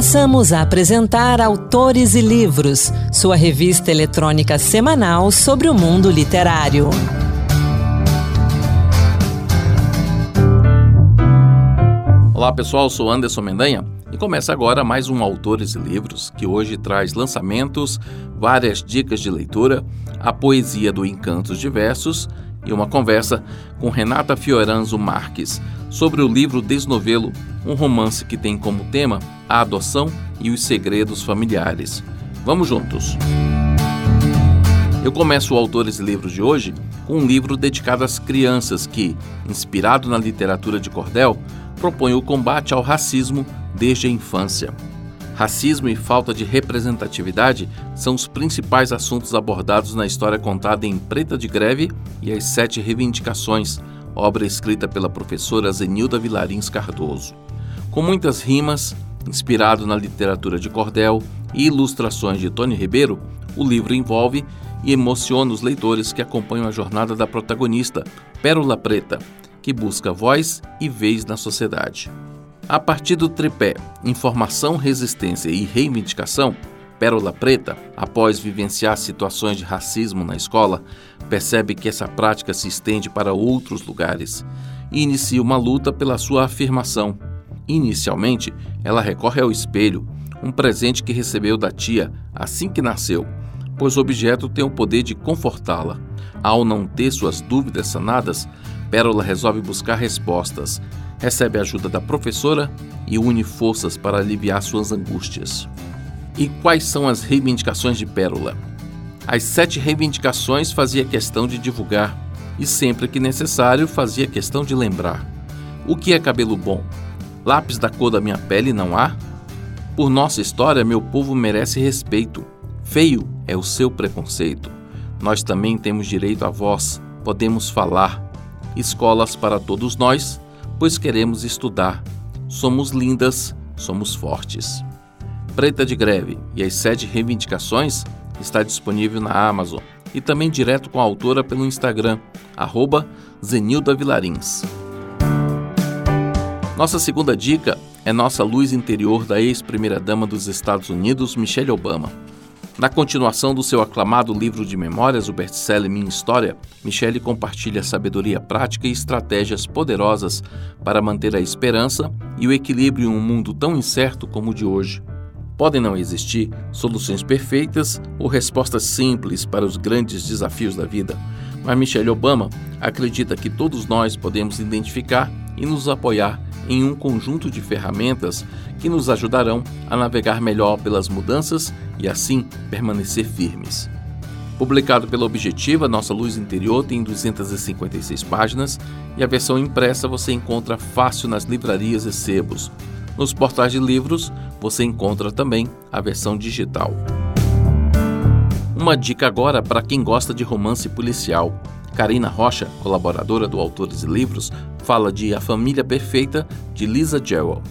Passamos a apresentar Autores e Livros, sua revista eletrônica semanal sobre o mundo literário. Olá pessoal, sou Anderson Mendanha e começa agora mais um Autores e Livros que hoje traz lançamentos, várias dicas de leitura, a poesia do Encantos Diversos e uma conversa com Renata Fioranzo Marques sobre o livro Desnovelo, um romance que tem como tema a adoção e os segredos familiares. Vamos juntos! Eu começo o Autores e Livros de hoje com um livro dedicado às crianças que, inspirado na literatura de cordel, propõe o combate ao racismo desde a infância. Racismo e falta de representatividade são os principais assuntos abordados na história contada em Preta de Greve e as Sete Reivindicações, obra escrita pela professora Zenilda Vilarins Cardoso. Com muitas rimas, inspirado na literatura de cordel e ilustrações de Tony Ribeiro, o livro envolve e emociona os leitores que acompanham a jornada da protagonista, Pérola Preta, que busca voz e vez na sociedade. A partir do tripé Informação, Resistência e Reivindicação, Pérola Preta, após vivenciar situações de racismo na escola, percebe que essa prática se estende para outros lugares e inicia uma luta pela sua afirmação. Inicialmente, ela recorre ao espelho, um presente que recebeu da tia assim que nasceu, pois o objeto tem o poder de confortá-la. Ao não ter suas dúvidas sanadas, Pérola resolve buscar respostas, recebe a ajuda da professora e une forças para aliviar suas angústias. E quais são as reivindicações de Pérola? As sete reivindicações fazia questão de divulgar e, sempre que necessário, fazia questão de lembrar. O que é cabelo bom? Lápis da cor da minha pele não há? Por nossa história, meu povo merece respeito. Feio é o seu preconceito. Nós também temos direito à voz, podemos falar, escolas para todos nós, pois queremos estudar. Somos lindas, somos fortes. Preta de Greve e as sete reivindicações está disponível na Amazon e também direto com a autora pelo Instagram, arroba Zenilda Vilarins. Nossa segunda dica é nossa luz interior da ex-primeira-dama dos Estados Unidos, Michelle Obama. Na continuação do seu aclamado livro de memórias, o best-seller Minha História, Michele compartilha sabedoria prática e estratégias poderosas para manter a esperança e o equilíbrio em um mundo tão incerto como o de hoje. Podem não existir soluções perfeitas ou respostas simples para os grandes desafios da vida, mas Michelle Obama acredita que todos nós podemos identificar e nos apoiar em um conjunto de ferramentas que nos ajudarão a navegar melhor pelas mudanças e assim permanecer firmes. Publicado pela Objetiva, Nossa Luz Interior tem 256 páginas e a versão impressa você encontra fácil nas livrarias e sebos. Nos portais de livros você encontra também a versão digital. Uma dica agora para quem gosta de romance policial. Karina Rocha, colaboradora do Autores e Livros, fala de A Família Perfeita, de Lisa Jewell.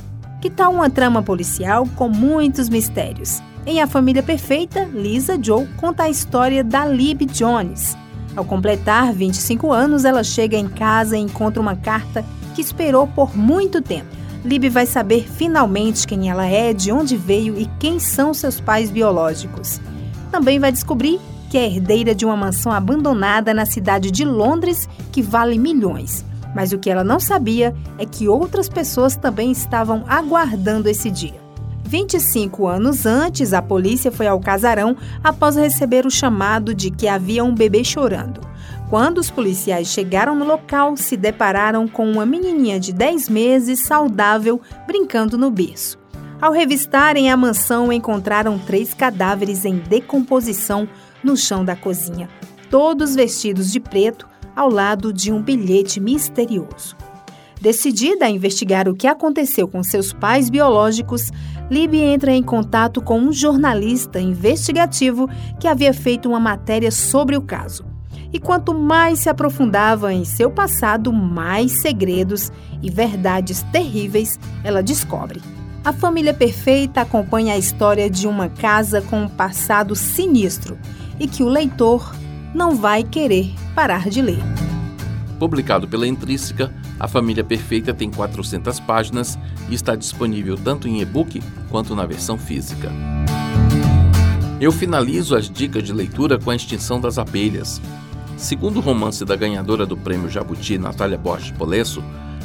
Que tal uma trama policial com muitos mistérios? Em A Família Perfeita, Lisa Joe conta a história da Lib Jones. Ao completar 25 anos, ela chega em casa e encontra uma carta que esperou por muito tempo. Lib vai saber finalmente quem ela é, de onde veio e quem são seus pais biológicos. Também vai descobrir que é herdeira de uma mansão abandonada na cidade de Londres que vale milhões. Mas o que ela não sabia é que outras pessoas também estavam aguardando esse dia. 25 anos antes, a polícia foi ao casarão após receber o chamado de que havia um bebê chorando. Quando os policiais chegaram no local, se depararam com uma menininha de 10 meses, saudável, brincando no berço. Ao revistarem a mansão, encontraram três cadáveres em decomposição no chão da cozinha, todos vestidos de preto, ao lado de um bilhete misterioso. Decidida a investigar o que aconteceu com seus pais biológicos, Libby entra em contato com um jornalista investigativo que havia feito uma matéria sobre o caso. E quanto mais se aprofundava em seu passado, mais segredos e verdades terríveis ela descobre. A Família Perfeita acompanha a história de uma casa com um passado sinistro e que o leitor não vai querer parar de ler. Publicado pela Intrínseca, A Família Perfeita tem 400 páginas e está disponível tanto em e-book quanto na versão física. Eu finalizo as dicas de leitura com A Extinção das Abelhas. Segundo o romance da ganhadora do prêmio Jabuti, Natália Borges Polesso,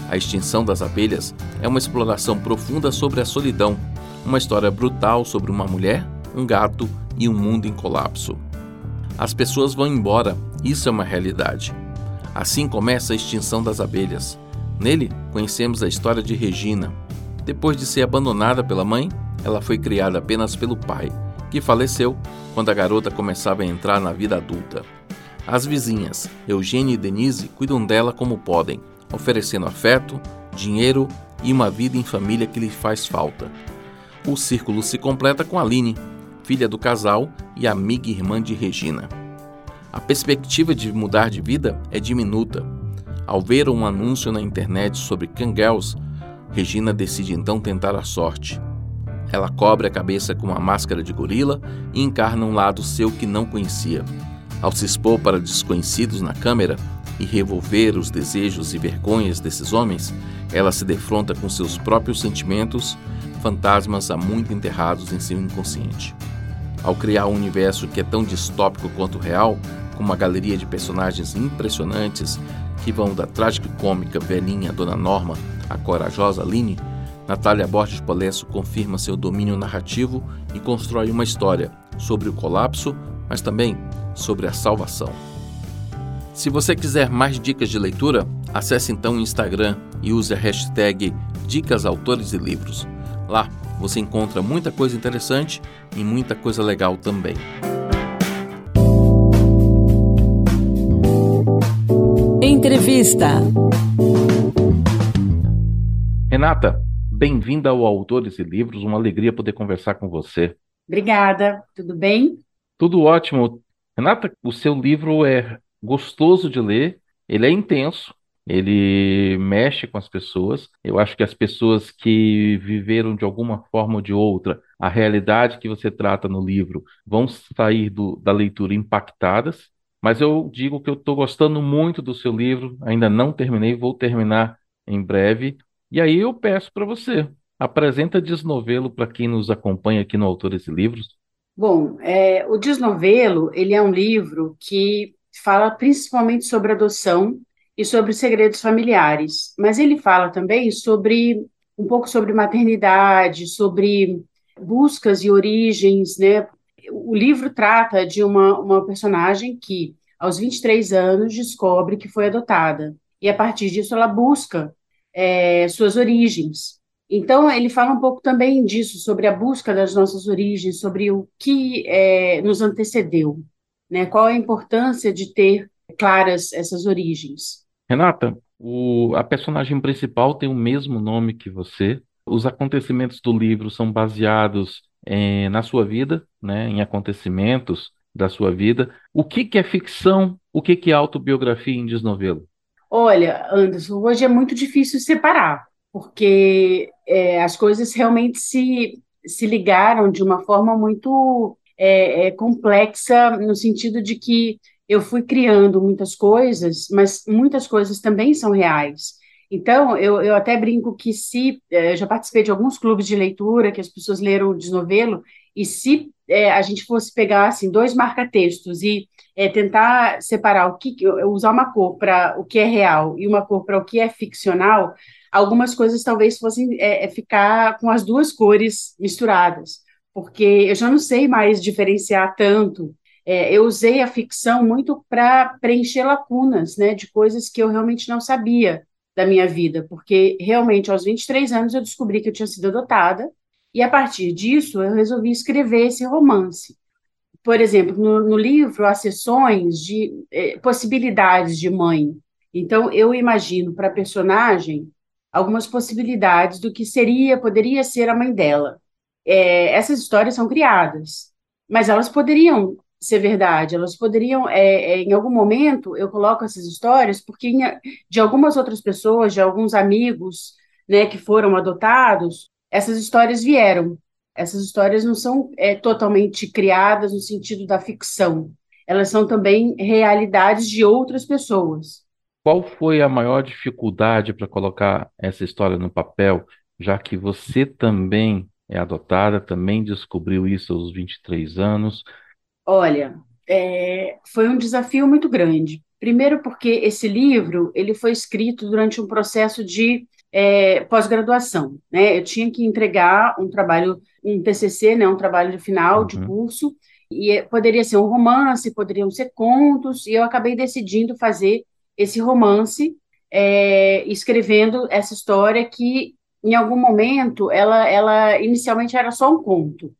A Extinção das Abelhas é uma exploração profunda sobre a solidão, uma história brutal sobre uma mulher, um gato e um mundo em colapso. As pessoas vão embora, isso é uma realidade. Assim começa a extinção das abelhas. Nele, conhecemos a história de Regina. Depois de ser abandonada pela mãe, ela foi criada apenas pelo pai que faleceu quando a garota começava a entrar na vida adulta. As vizinhas, Eugênia e Denise, cuidam dela como podem, oferecendo afeto, dinheiro e uma vida em família que lhe faz falta. O círculo se completa com Aline, filha do casal e amiga e irmã de Regina. A perspectiva de mudar de vida é diminuta. Ao ver um anúncio na internet sobre Kangels, Regina decide então tentar a sorte. Ela cobre a cabeça com uma máscara de gorila e encarna um lado seu que não conhecia. Ao se expor para desconhecidos na câmera e revolver os desejos e vergonhas desses homens, ela se defronta com seus próprios sentimentos, fantasmas há muito enterrados em seu inconsciente. Ao criar um universo que é tão distópico quanto real, com uma galeria de personagens impressionantes que vão da trágica cômica velhinha Dona Norma à corajosa Aline, Natália Borges Polesso confirma seu domínio narrativo e constrói uma história sobre o colapso, mas também sobre a salvação. Se você quiser mais dicas de leitura, acesse então o Instagram e use a hashtag Dicas Autores e Livros. Lá você encontra muita coisa interessante e muita coisa legal também. Entrevista Renata, Bem-vinda ao Autores e Livros, uma alegria poder conversar com você. Obrigada, tudo bem? Tudo ótimo. Renata, o seu livro é gostoso de ler, ele é intenso, ele mexe com as pessoas. Eu acho que as pessoas que viveram de alguma forma ou de outra a realidade que você trata no livro vão sair do, da leitura impactadas. Mas eu digo que eu estou gostando muito do seu livro, ainda não terminei, vou terminar em breve. E aí eu peço para você, apresenta Desnovelo para quem nos acompanha aqui no Autores e Livros. Bom, é, o Desnovelo, ele é um livro que fala principalmente sobre adoção e sobre segredos familiares, mas ele fala também sobre um pouco sobre maternidade, sobre buscas e origens, né? O livro trata de uma, uma personagem que, aos 23 anos, descobre que foi adotada. E a partir disso ela busca é, suas origens. Então, ele fala um pouco também disso, sobre a busca das nossas origens, sobre o que é, nos antecedeu, né? qual a importância de ter claras essas origens. Renata, o, a personagem principal tem o mesmo nome que você. Os acontecimentos do livro são baseados é, na sua vida, né, em acontecimentos da sua vida. O que, que é ficção? O que, que é autobiografia em Desnovelo? Olha, Anderson, hoje é muito difícil separar, porque é, as coisas realmente se, se ligaram de uma forma muito é, complexa, no sentido de que eu fui criando muitas coisas, mas muitas coisas também são reais. Então, eu, eu até brinco que se. É, eu já participei de alguns clubes de leitura que as pessoas leram o desnovelo, e se é, a gente fosse pegar assim, dois marca-textos e é tentar separar o que usar uma cor para o que é real e uma cor para o que é ficcional, algumas coisas talvez fossem é, ficar com as duas cores misturadas, porque eu já não sei mais diferenciar tanto. É, eu usei a ficção muito para preencher lacunas, né, de coisas que eu realmente não sabia da minha vida, porque realmente aos 23 anos eu descobri que eu tinha sido adotada e a partir disso eu resolvi escrever esse romance por exemplo, no, no livro há sessões de eh, possibilidades de mãe. Então, eu imagino para a personagem algumas possibilidades do que seria, poderia ser a mãe dela. É, essas histórias são criadas, mas elas poderiam ser verdade, elas poderiam, é, é, em algum momento, eu coloco essas histórias porque de algumas outras pessoas, de alguns amigos, né, que foram adotados, essas histórias vieram. Essas histórias não são é, totalmente criadas no sentido da ficção. Elas são também realidades de outras pessoas. Qual foi a maior dificuldade para colocar essa história no papel, já que você também é adotada, também descobriu isso aos 23 anos? Olha, é, foi um desafio muito grande. Primeiro porque esse livro ele foi escrito durante um processo de é, pós-graduação, né? Eu tinha que entregar um trabalho, um TCC, né? Um trabalho de final uhum. de curso e poderia ser um romance, poderiam ser contos e eu acabei decidindo fazer esse romance, é, escrevendo essa história que em algum momento ela, ela inicialmente era só um conto.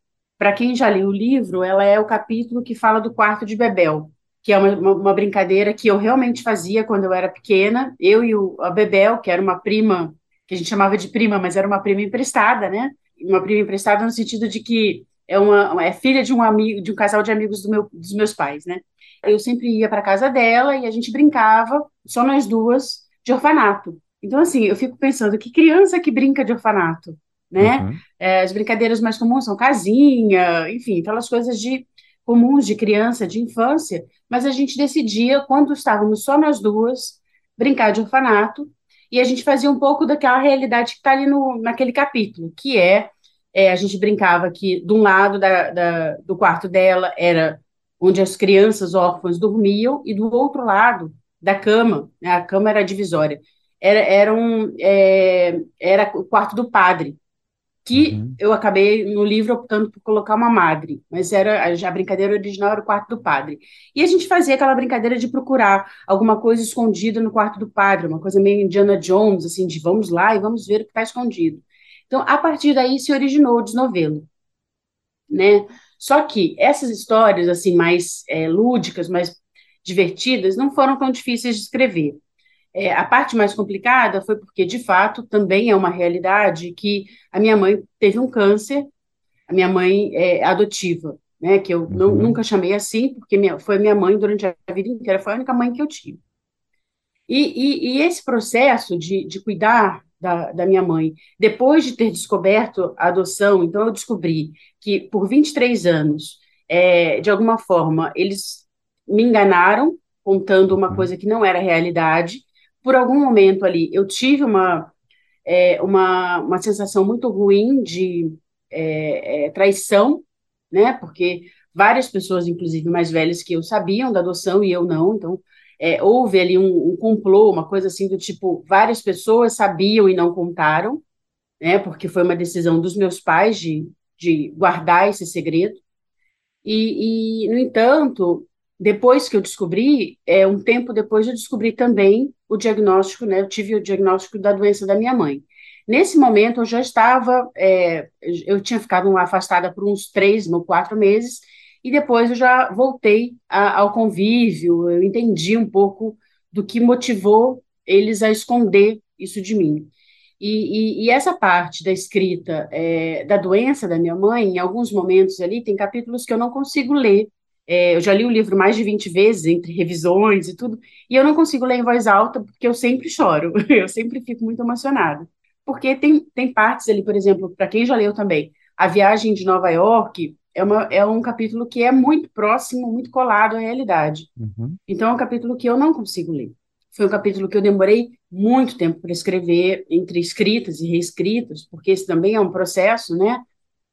Para quem já leu o livro, ela é o capítulo que fala do quarto de Bebel, que é uma, uma, brincadeira que eu realmente fazia quando eu era pequena. Eu e o, a Bebel, que era uma prima, que a gente chamava de prima, mas era uma prima emprestada, né? Uma prima emprestada no sentido de que é uma é filha de um amigo, de um casal de amigos do meu, dos meus pais, né? Eu sempre ia para casa dela e a gente brincava, só nós duas, de orfanato. Então, assim, eu fico pensando, que criança que brinca de orfanato, né? Uhum. É, as brincadeiras mais comuns são casinha, enfim, aquelas coisas de comuns de criança, de infância, mas a gente decidia, quando estávamos só nós duas, brincar de orfanato, e a gente fazia um pouco daquela realidade que está ali no, naquele capítulo, que é, é, a gente brincava que de um lado da, da, do quarto dela era onde as crianças órfãs dormiam, e do outro lado da cama, né, a cama era divisória, era, era, um, é, era o quarto do padre, que uhum. eu acabei no livro optando por colocar uma madre, mas era a, brincadeira original era o quarto do padre. E a gente fazia aquela brincadeira de procurar alguma coisa escondida no quarto do padre, uma coisa meio Indiana Jones, assim, de vamos lá e vamos ver o que está escondido. Então, a partir daí se originou o desnovelo, né? Só que essas histórias, assim, mais é, lúdicas, mais divertidas, não foram tão difíceis de escrever. É, a parte mais complicada foi porque, de fato, também é uma realidade que a minha mãe teve um câncer, a minha mãe é adotiva, né, que eu uhum. não, nunca chamei assim, porque minha, foi minha mãe durante a vida inteira, foi a única mãe que eu tive. E, e, e esse processo de, de cuidar da, da, minha mãe, depois de ter descoberto a adoção, então eu descobri que por 23 anos, é, de alguma forma, eles me enganaram, contando uma uhum. coisa que não era realidade, por algum momento ali, eu tive uma, é, uma, uma sensação muito ruim de é, é, traição, né? Porque várias pessoas, inclusive mais velhas que eu, sabiam da adoção e eu não, então é, houve ali um, um, complô, uma coisa assim do tipo, várias pessoas sabiam e não contaram, né? Porque foi uma decisão dos meus pais de, de guardar esse segredo. E, e, no entanto, depois que eu descobri, é, um tempo depois eu descobri também o diagnóstico, né? Eu tive o diagnóstico da doença da minha mãe. Nesse momento eu já estava, é, eu tinha ficado afastada por uns três ou quatro meses, e depois eu já voltei a, ao convívio, eu entendi um pouco do que motivou eles a esconder isso de mim. E, e, e essa parte da escrita é, da doença da minha mãe, em alguns momentos ali, tem capítulos que eu não consigo ler, é, eu já li o livro mais de 20 vezes, entre revisões e tudo, e eu não consigo ler em voz alta porque eu sempre choro, eu sempre fico muito emocionada. Porque tem, tem partes ali, por exemplo, para quem já leu também, A Viagem de Nova York é, uma, é um capítulo que é muito próximo, muito colado à realidade. Uhum. Então, é um capítulo que eu não consigo ler. Foi um capítulo que eu demorei muito tempo para escrever, entre escritas e reescritas, porque esse também é um processo, né?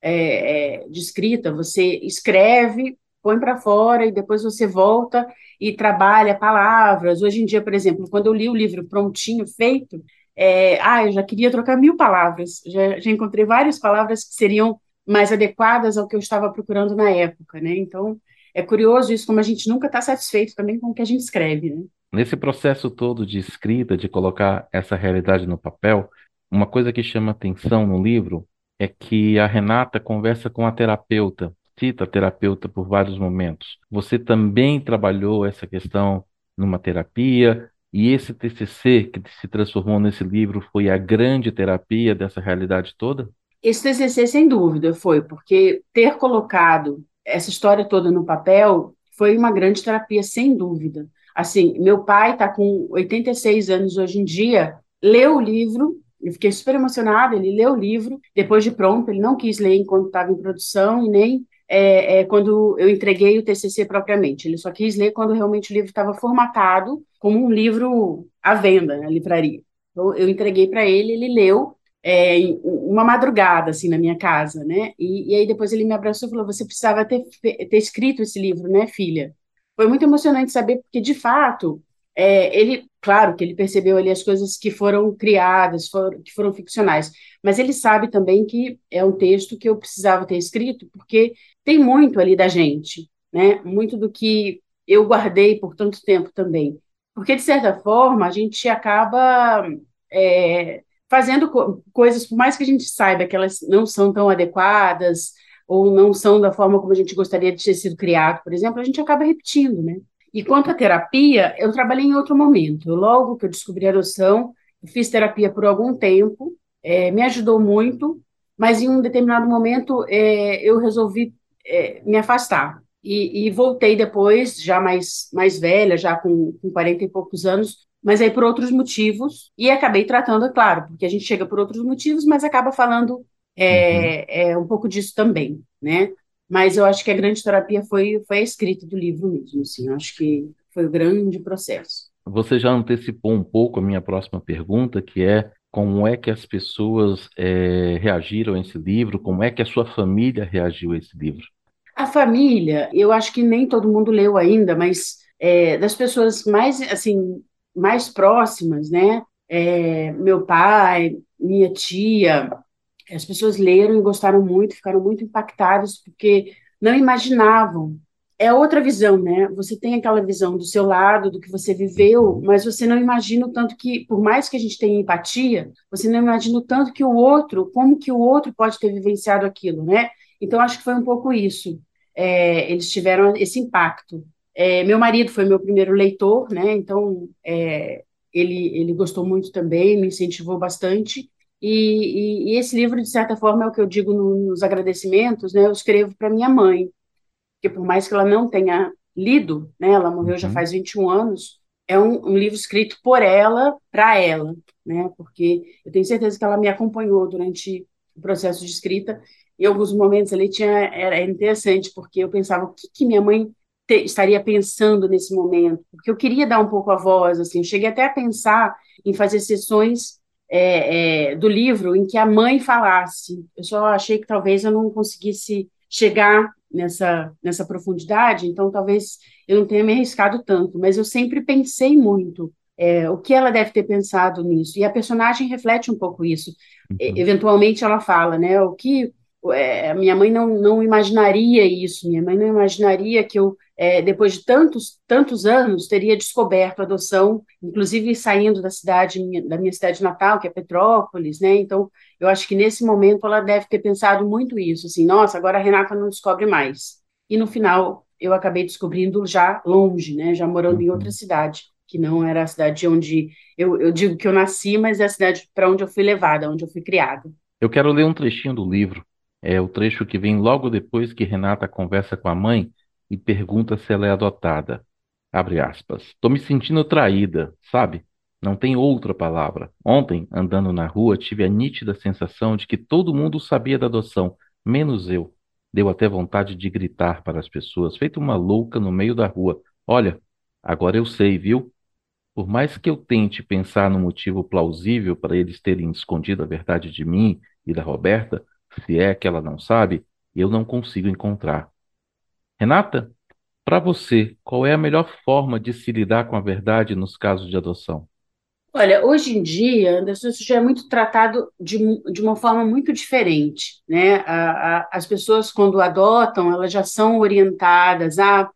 É, é, de escrita, você escreve põe para fora e depois você volta e trabalha palavras. Hoje em dia, por exemplo, quando eu li o livro prontinho, feito, é, ah, eu já queria trocar mil palavras, já, já encontrei várias palavras que seriam mais adequadas ao que eu estava procurando na época, né? Então, é curioso isso, como a gente nunca está satisfeito também com o que a gente escreve, né? Nesse processo todo de escrita, de colocar essa realidade no papel, uma coisa que chama atenção no livro é que a Renata conversa com a terapeuta cita terapeuta por vários momentos. Você também trabalhou essa questão numa terapia, e esse TCC que se transformou nesse livro foi a grande terapia dessa realidade toda? Esse TCC, sem dúvida, foi, porque ter colocado essa história toda no papel foi uma grande terapia, sem dúvida. Assim, meu pai está com 86 anos hoje em dia, leu o livro, eu fiquei super emocionada, ele leu o livro, depois de pronto, ele não quis ler enquanto estava em produção e nem é, é, quando eu entreguei o TCC propriamente. Ele só quis ler quando realmente o livro estava formatado como um livro à venda na livraria. Então, eu entreguei para ele, ele leu é, uma madrugada, assim, na minha casa, né? E, e, aí depois ele me abraçou e falou: Você precisava ter, ter escrito esse livro, né, filha? Foi muito emocionante saber, porque de fato, é, ele, claro que ele percebeu ali as coisas que foram criadas, foram, que foram ficcionais, mas ele sabe também que é um texto que eu precisava ter escrito, porque tem muito ali da gente, né? Muito do que eu guardei por tanto tempo também. Porque, de certa forma, a gente acaba é, fazendo co coisas, por mais que a gente saiba que elas não são tão adequadas, ou não são da forma como a gente gostaria de ter sido criado, por exemplo, a gente acaba repetindo, né? E quanto à terapia, eu trabalhei em outro momento. Logo que eu descobri a adoção, fiz terapia por algum tempo, é, me ajudou muito, mas em um determinado momento é, eu resolvi é, me afastar. E, e, voltei depois, já mais, mais velha, já com, com 40 e poucos anos, mas aí por outros motivos, e acabei tratando, é claro, porque a gente chega por outros motivos, mas acaba falando é, uhum. é, um pouco disso também, né? Mas eu acho que a grande terapia foi, foi a escrita do livro mesmo, assim, eu acho que foi o grande processo. Você já antecipou um pouco a minha próxima pergunta, que é como é que as pessoas é, reagiram a esse livro, como é que a sua família reagiu a esse livro? A família, eu acho que nem todo mundo leu ainda, mas é, das pessoas mais, assim, mais próximas, né? É, meu pai, minha tia, as pessoas leram e gostaram muito, ficaram muito impactadas, porque não imaginavam. É outra visão, né? Você tem aquela visão do seu lado, do que você viveu, mas você não imagina o tanto que, por mais que a gente tenha empatia, você não imagina o tanto que o outro, como que o outro pode ter vivenciado aquilo, né? Então, acho que foi um pouco isso. É, eles tiveram esse impacto. É, meu marido foi meu primeiro leitor, né? Então, é, ele, ele gostou muito também, me incentivou bastante. E, e, e, esse livro, de certa forma, é o que eu digo nos agradecimentos, né? Eu escrevo para minha mãe, porque por mais que ela não tenha lido, né? Ela morreu uhum. já faz 21 anos, é um, um livro escrito por ela, para ela, né? Porque eu tenho certeza que ela me acompanhou durante o processo de escrita em alguns momentos ali tinha, era interessante, porque eu pensava, o que, que minha mãe te, estaria pensando nesse momento? Porque eu queria dar um pouco a voz, assim, eu cheguei até a pensar em fazer sessões é, é, do livro em que a mãe falasse. Eu só achei que talvez eu não conseguisse chegar nessa, nessa profundidade, então talvez eu não tenha me arriscado tanto, mas eu sempre pensei muito é, o que ela deve ter pensado nisso, e a personagem reflete um pouco isso. Uhum. Eventualmente ela fala, né, o que é, minha mãe não, não imaginaria isso, minha mãe não imaginaria que eu, é, depois de tantos, tantos anos, teria descoberto a adoção, inclusive saindo da cidade, da minha cidade natal, que é Petrópolis, né, então eu acho que nesse momento ela deve ter pensado muito isso, assim, nossa, agora a Renata não descobre mais, e no final eu acabei descobrindo já longe, né, já morando em outra uhum. cidade, que não era a cidade onde, eu, eu digo que eu nasci, mas é a cidade para onde eu fui levada, onde eu fui criada. Eu quero ler um trechinho do livro é o trecho que vem logo depois que Renata conversa com a mãe e pergunta se ela é adotada. Abre aspas. Tô me sentindo traída, sabe? Não tem outra palavra. Ontem, andando na rua, tive a nítida sensação de que todo mundo sabia da adoção, menos eu. Deu até vontade de gritar para as pessoas, feito uma louca no meio da rua. Olha, agora eu sei, viu? Por mais que eu tente pensar no motivo plausível para eles terem escondido a verdade de mim e da Roberta, se é que ela não sabe, eu não consigo encontrar. Renata, para você, qual é a melhor forma de se lidar com a verdade nos casos de adoção? Olha, hoje em dia, Anderson, isso já é muito tratado de, de uma forma muito diferente, né? A, a, as pessoas, quando adotam, elas já são orientadas a,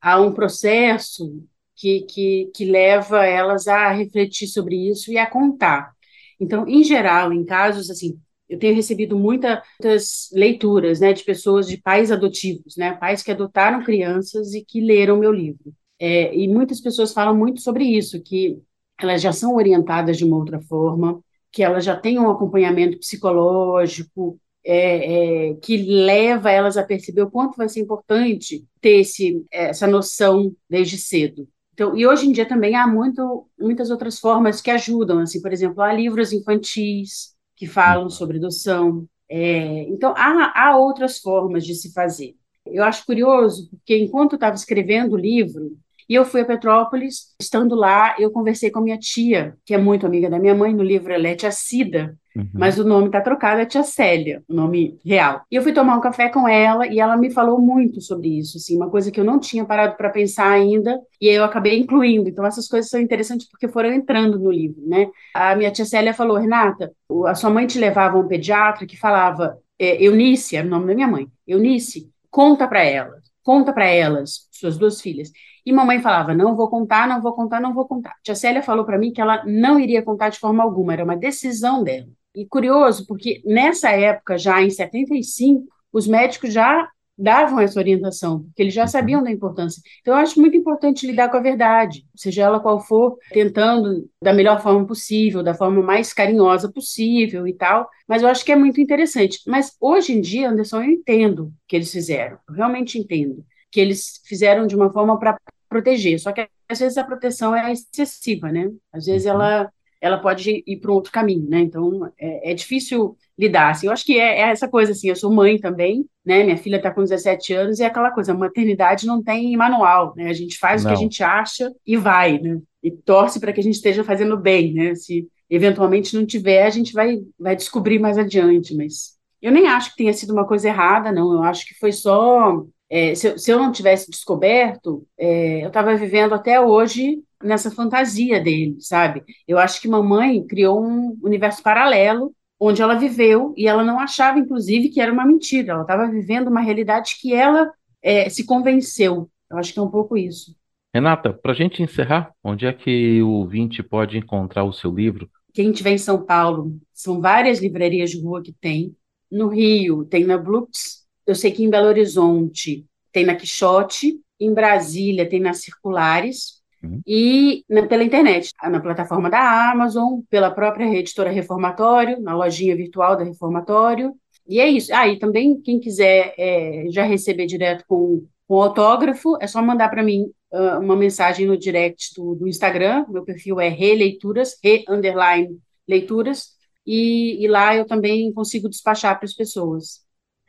a um processo que, que, que leva elas a refletir sobre isso e a contar. Então, em geral, em casos assim, eu tenho recebido muita, muitas leituras, né, de pessoas, de pais adotivos, né, pais que adotaram crianças e que leram meu livro. É, e muitas pessoas falam muito sobre isso, que elas já são orientadas de uma outra forma, que elas já têm um acompanhamento psicológico, é, é, que leva elas a perceber o quanto vai ser importante ter esse, essa noção desde cedo. Então, e hoje em dia também há muito, muitas outras formas que ajudam, assim, por exemplo, há livros infantis, que falam uhum. sobre adoção. É, então, há, há outras formas de se fazer. Eu acho curioso, porque enquanto eu estava escrevendo o livro, E eu fui a Petrópolis, estando lá, eu conversei com a minha tia, que é muito amiga da minha mãe, no livro ela é tia Cida, uhum. mas o nome está trocado, é tia Célia, o nome real. E eu fui tomar um café com ela e ela me falou muito sobre isso, assim, uma coisa que eu não tinha parado para pensar ainda, e eu acabei incluindo. Então essas coisas são interessantes porque foram entrando no livro, né? A minha tia Célia falou, Renata, a sua mãe te levava a um pediatra que falava, é, Eunice, era o nome da minha mãe, Eunice, conta para ela, conta para elas, suas duas filhas. E mamãe falava: não vou contar, não vou contar, não vou contar. Tia Célia falou para mim que ela não iria contar de forma alguma, era uma decisão dela. E curioso, porque nessa época, já em 75, os médicos já davam essa orientação, porque eles já uhum. sabiam da importância. Então, eu acho muito importante lidar com a verdade, seja ela qual for, tentando da melhor forma possível, da forma mais carinhosa possível e tal, mas eu acho que é muito interessante. Mas hoje em dia, Anderson, eu entendo o que eles fizeram, eu realmente entendo que eles fizeram de uma forma para proteger, só que às vezes a proteção é excessiva, né? Às vezes uhum. ela ela pode ir para um outro caminho, né? Então é, é difícil lidar. Assim, eu acho que é, é, essa coisa assim. Eu sou mãe também, né? Minha filha está com 17 anos e é aquela coisa. A maternidade não tem manual, né? A gente faz não. o que a gente acha e vai, né? E torce para que a gente esteja fazendo bem, né? Se eventualmente não tiver, a gente vai vai descobrir mais adiante. Mas eu nem acho que tenha sido uma coisa errada, não. Eu acho que foi só é, se, eu, se, eu não tivesse descoberto, é, eu estava vivendo até hoje nessa fantasia dele, sabe? Eu acho que mamãe criou um universo paralelo onde ela viveu e ela não achava, inclusive, que era uma mentira. Ela estava vivendo uma realidade que ela é, se convenceu. Eu acho que é um pouco isso. Renata, para a gente encerrar, onde é que o ouvinte pode encontrar o seu livro? Quem estiver em São Paulo, são várias livrarias de rua que tem. No Rio, tem na Blux. Eu sei que em Belo Horizonte tem na Quixote. Em Brasília, tem nas Circulares. Uhum. E na, pela internet, na plataforma da Amazon, pela própria editora Reformatório, na lojinha virtual da Reformatório. E é isso. Ah, e também, quem quiser é, já receber direto com, com autógrafo, é só mandar para mim uh, uma mensagem no direct do, do, Instagram. Meu perfil é releituras, re underline leituras. E, e lá eu também consigo despachar para as pessoas.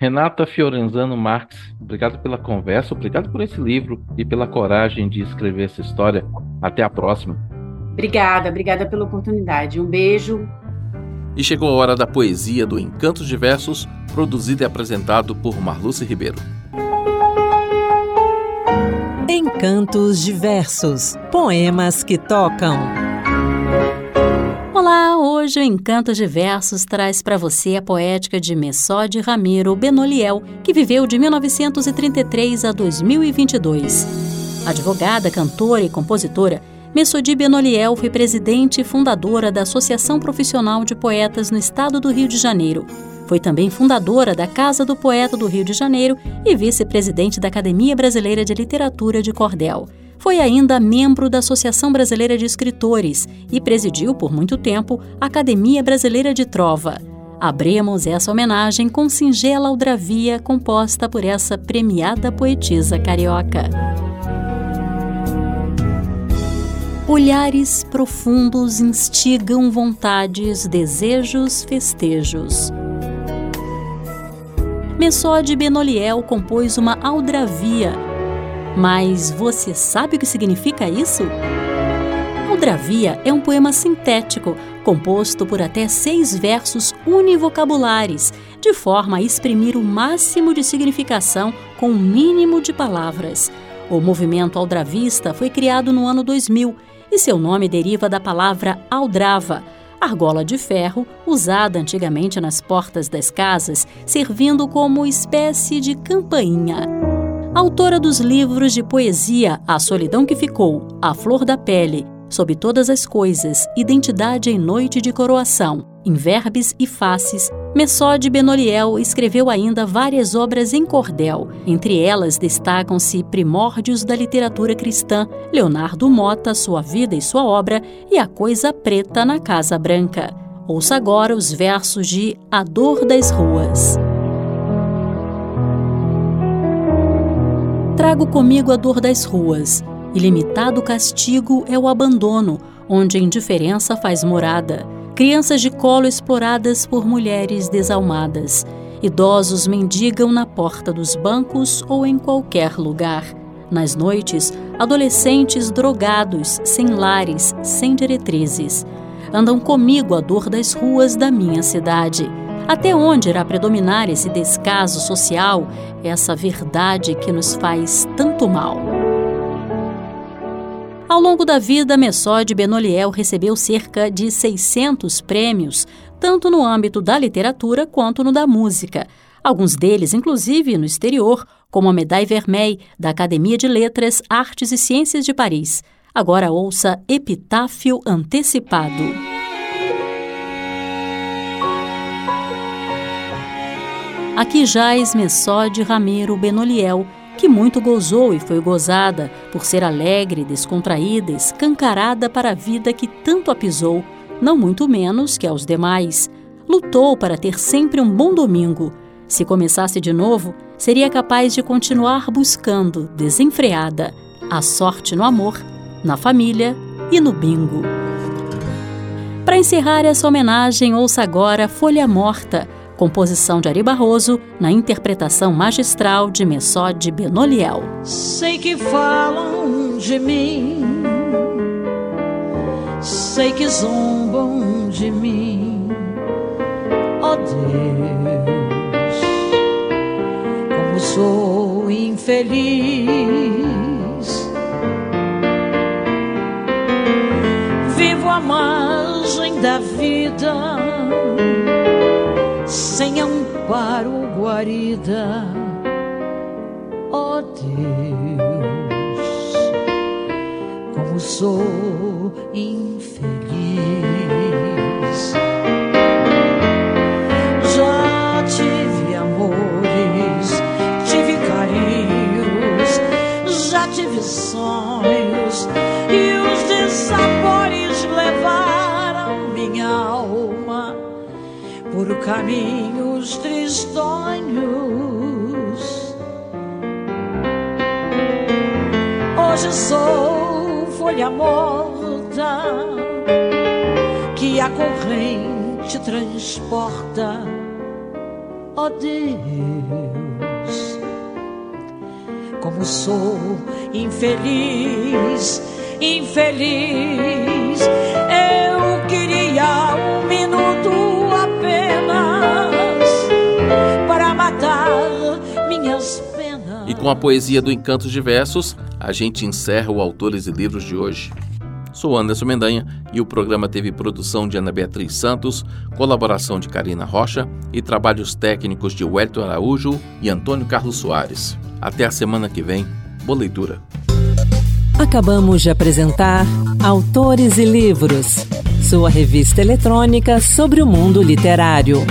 Renata Fiorenzano Marques, obrigado pela conversa, obrigado por esse livro e pela coragem de escrever essa história. Até a próxima. Obrigada, obrigada pela oportunidade. Um beijo. E chegou a hora da poesia do Encantos Diversos, produzido e apresentado por Marluce Ribeiro. Encantos Diversos Poemas que tocam. Olá, hoje o Encanto de Versos traz para você a poética de Messode Ramiro Benoliel, que viveu de 1933 a 2022. Advogada, cantora e compositora, Messodi Benoliel foi presidente e fundadora da Associação Profissional de Poetas no estado do Rio de Janeiro. Foi também fundadora da Casa do Poeta do Rio de Janeiro e vice-presidente da Academia Brasileira de Literatura de Cordel. Foi ainda membro da Associação Brasileira de Escritores e presidiu por muito tempo a Academia Brasileira de Trova. Abremos essa homenagem com singela aldravia composta por essa premiada poetisa carioca. Olhares profundos instigam vontades, desejos, festejos. Messode Benoliel compôs uma aldravia mas você sabe o que significa isso? Aldravia é um poema sintético, composto por até seis versos univocabulares, de forma a exprimir o máximo de significação com o mínimo de palavras. O movimento aldravista foi criado no ano 2000 e seu nome deriva da palavra aldrava, argola de ferro usada antigamente nas portas das casas, servindo como espécie de campainha autora dos livros de poesia A Solidão que Ficou, A Flor da Pele, Sob Todas as Coisas, Identidade em Noite de Coroação, em Verbes e Faces, Messode Benoliel escreveu ainda várias obras em cordel. Entre elas destacam-se Primórdios da Literatura Cristã, Leonardo Mota, Sua Vida e Sua Obra e A Coisa Preta na Casa Branca. Ouça agora os versos de A Dor das Ruas. Trago comigo a dor das ruas. Ilimitado castigo é o abandono, onde a indiferença faz morada. Crianças de colo exploradas por mulheres desalmadas. Idosos mendigam na porta dos bancos ou em qualquer lugar. Nas noites, adolescentes drogados, sem lares, sem diretrizes. Andam comigo a dor das ruas da minha cidade. Até onde irá predominar esse descaso social, essa verdade que nos faz tanto mal? Ao longo da vida, Messode Benoliel recebeu cerca de 600 prêmios, tanto no âmbito da literatura quanto no da música. Alguns deles, inclusive, no exterior, como a Médaille Vermeille da Academia de Letras, Artes e Ciências de Paris. Agora ouça Epitáfio Antecipado. Aqui jaz Messode Ramiro Benoliel, que muito gozou e foi gozada por ser alegre, descontraída, escancarada para a vida que tanto a pisou, não muito menos que aos demais. Lutou para ter sempre um bom domingo. Se começasse de novo, seria capaz de continuar buscando, desenfreada, a sorte no amor, na família e no bingo. Para encerrar essa homenagem, ouça agora Folha Morta composição de Ari Barroso, na interpretação magistral de Messode Benoliel. Sei que falam de mim, sei que zombam de mim, ó oh Deus, como sou infeliz. Da vida sem amparo, guarida, ó oh Deus, como sou infeliz. Caminhos tristonhos. Hoje sou folha morta que a corrente transporta. Ó oh Deus, como sou infeliz, infeliz. Eu queria um minuto com a poesia do Encantos de Versos, a gente encerra o Autores e Livros de hoje. Sou Anderson Mendanha e o programa teve produção de Ana Beatriz Santos, colaboração de Karina Rocha e trabalhos técnicos de Wellington Araújo e Antônio Carlos Soares. Até a semana que vem. Boa leitura. Acabamos de apresentar Autores e Livros, sua revista eletrônica sobre o mundo literário.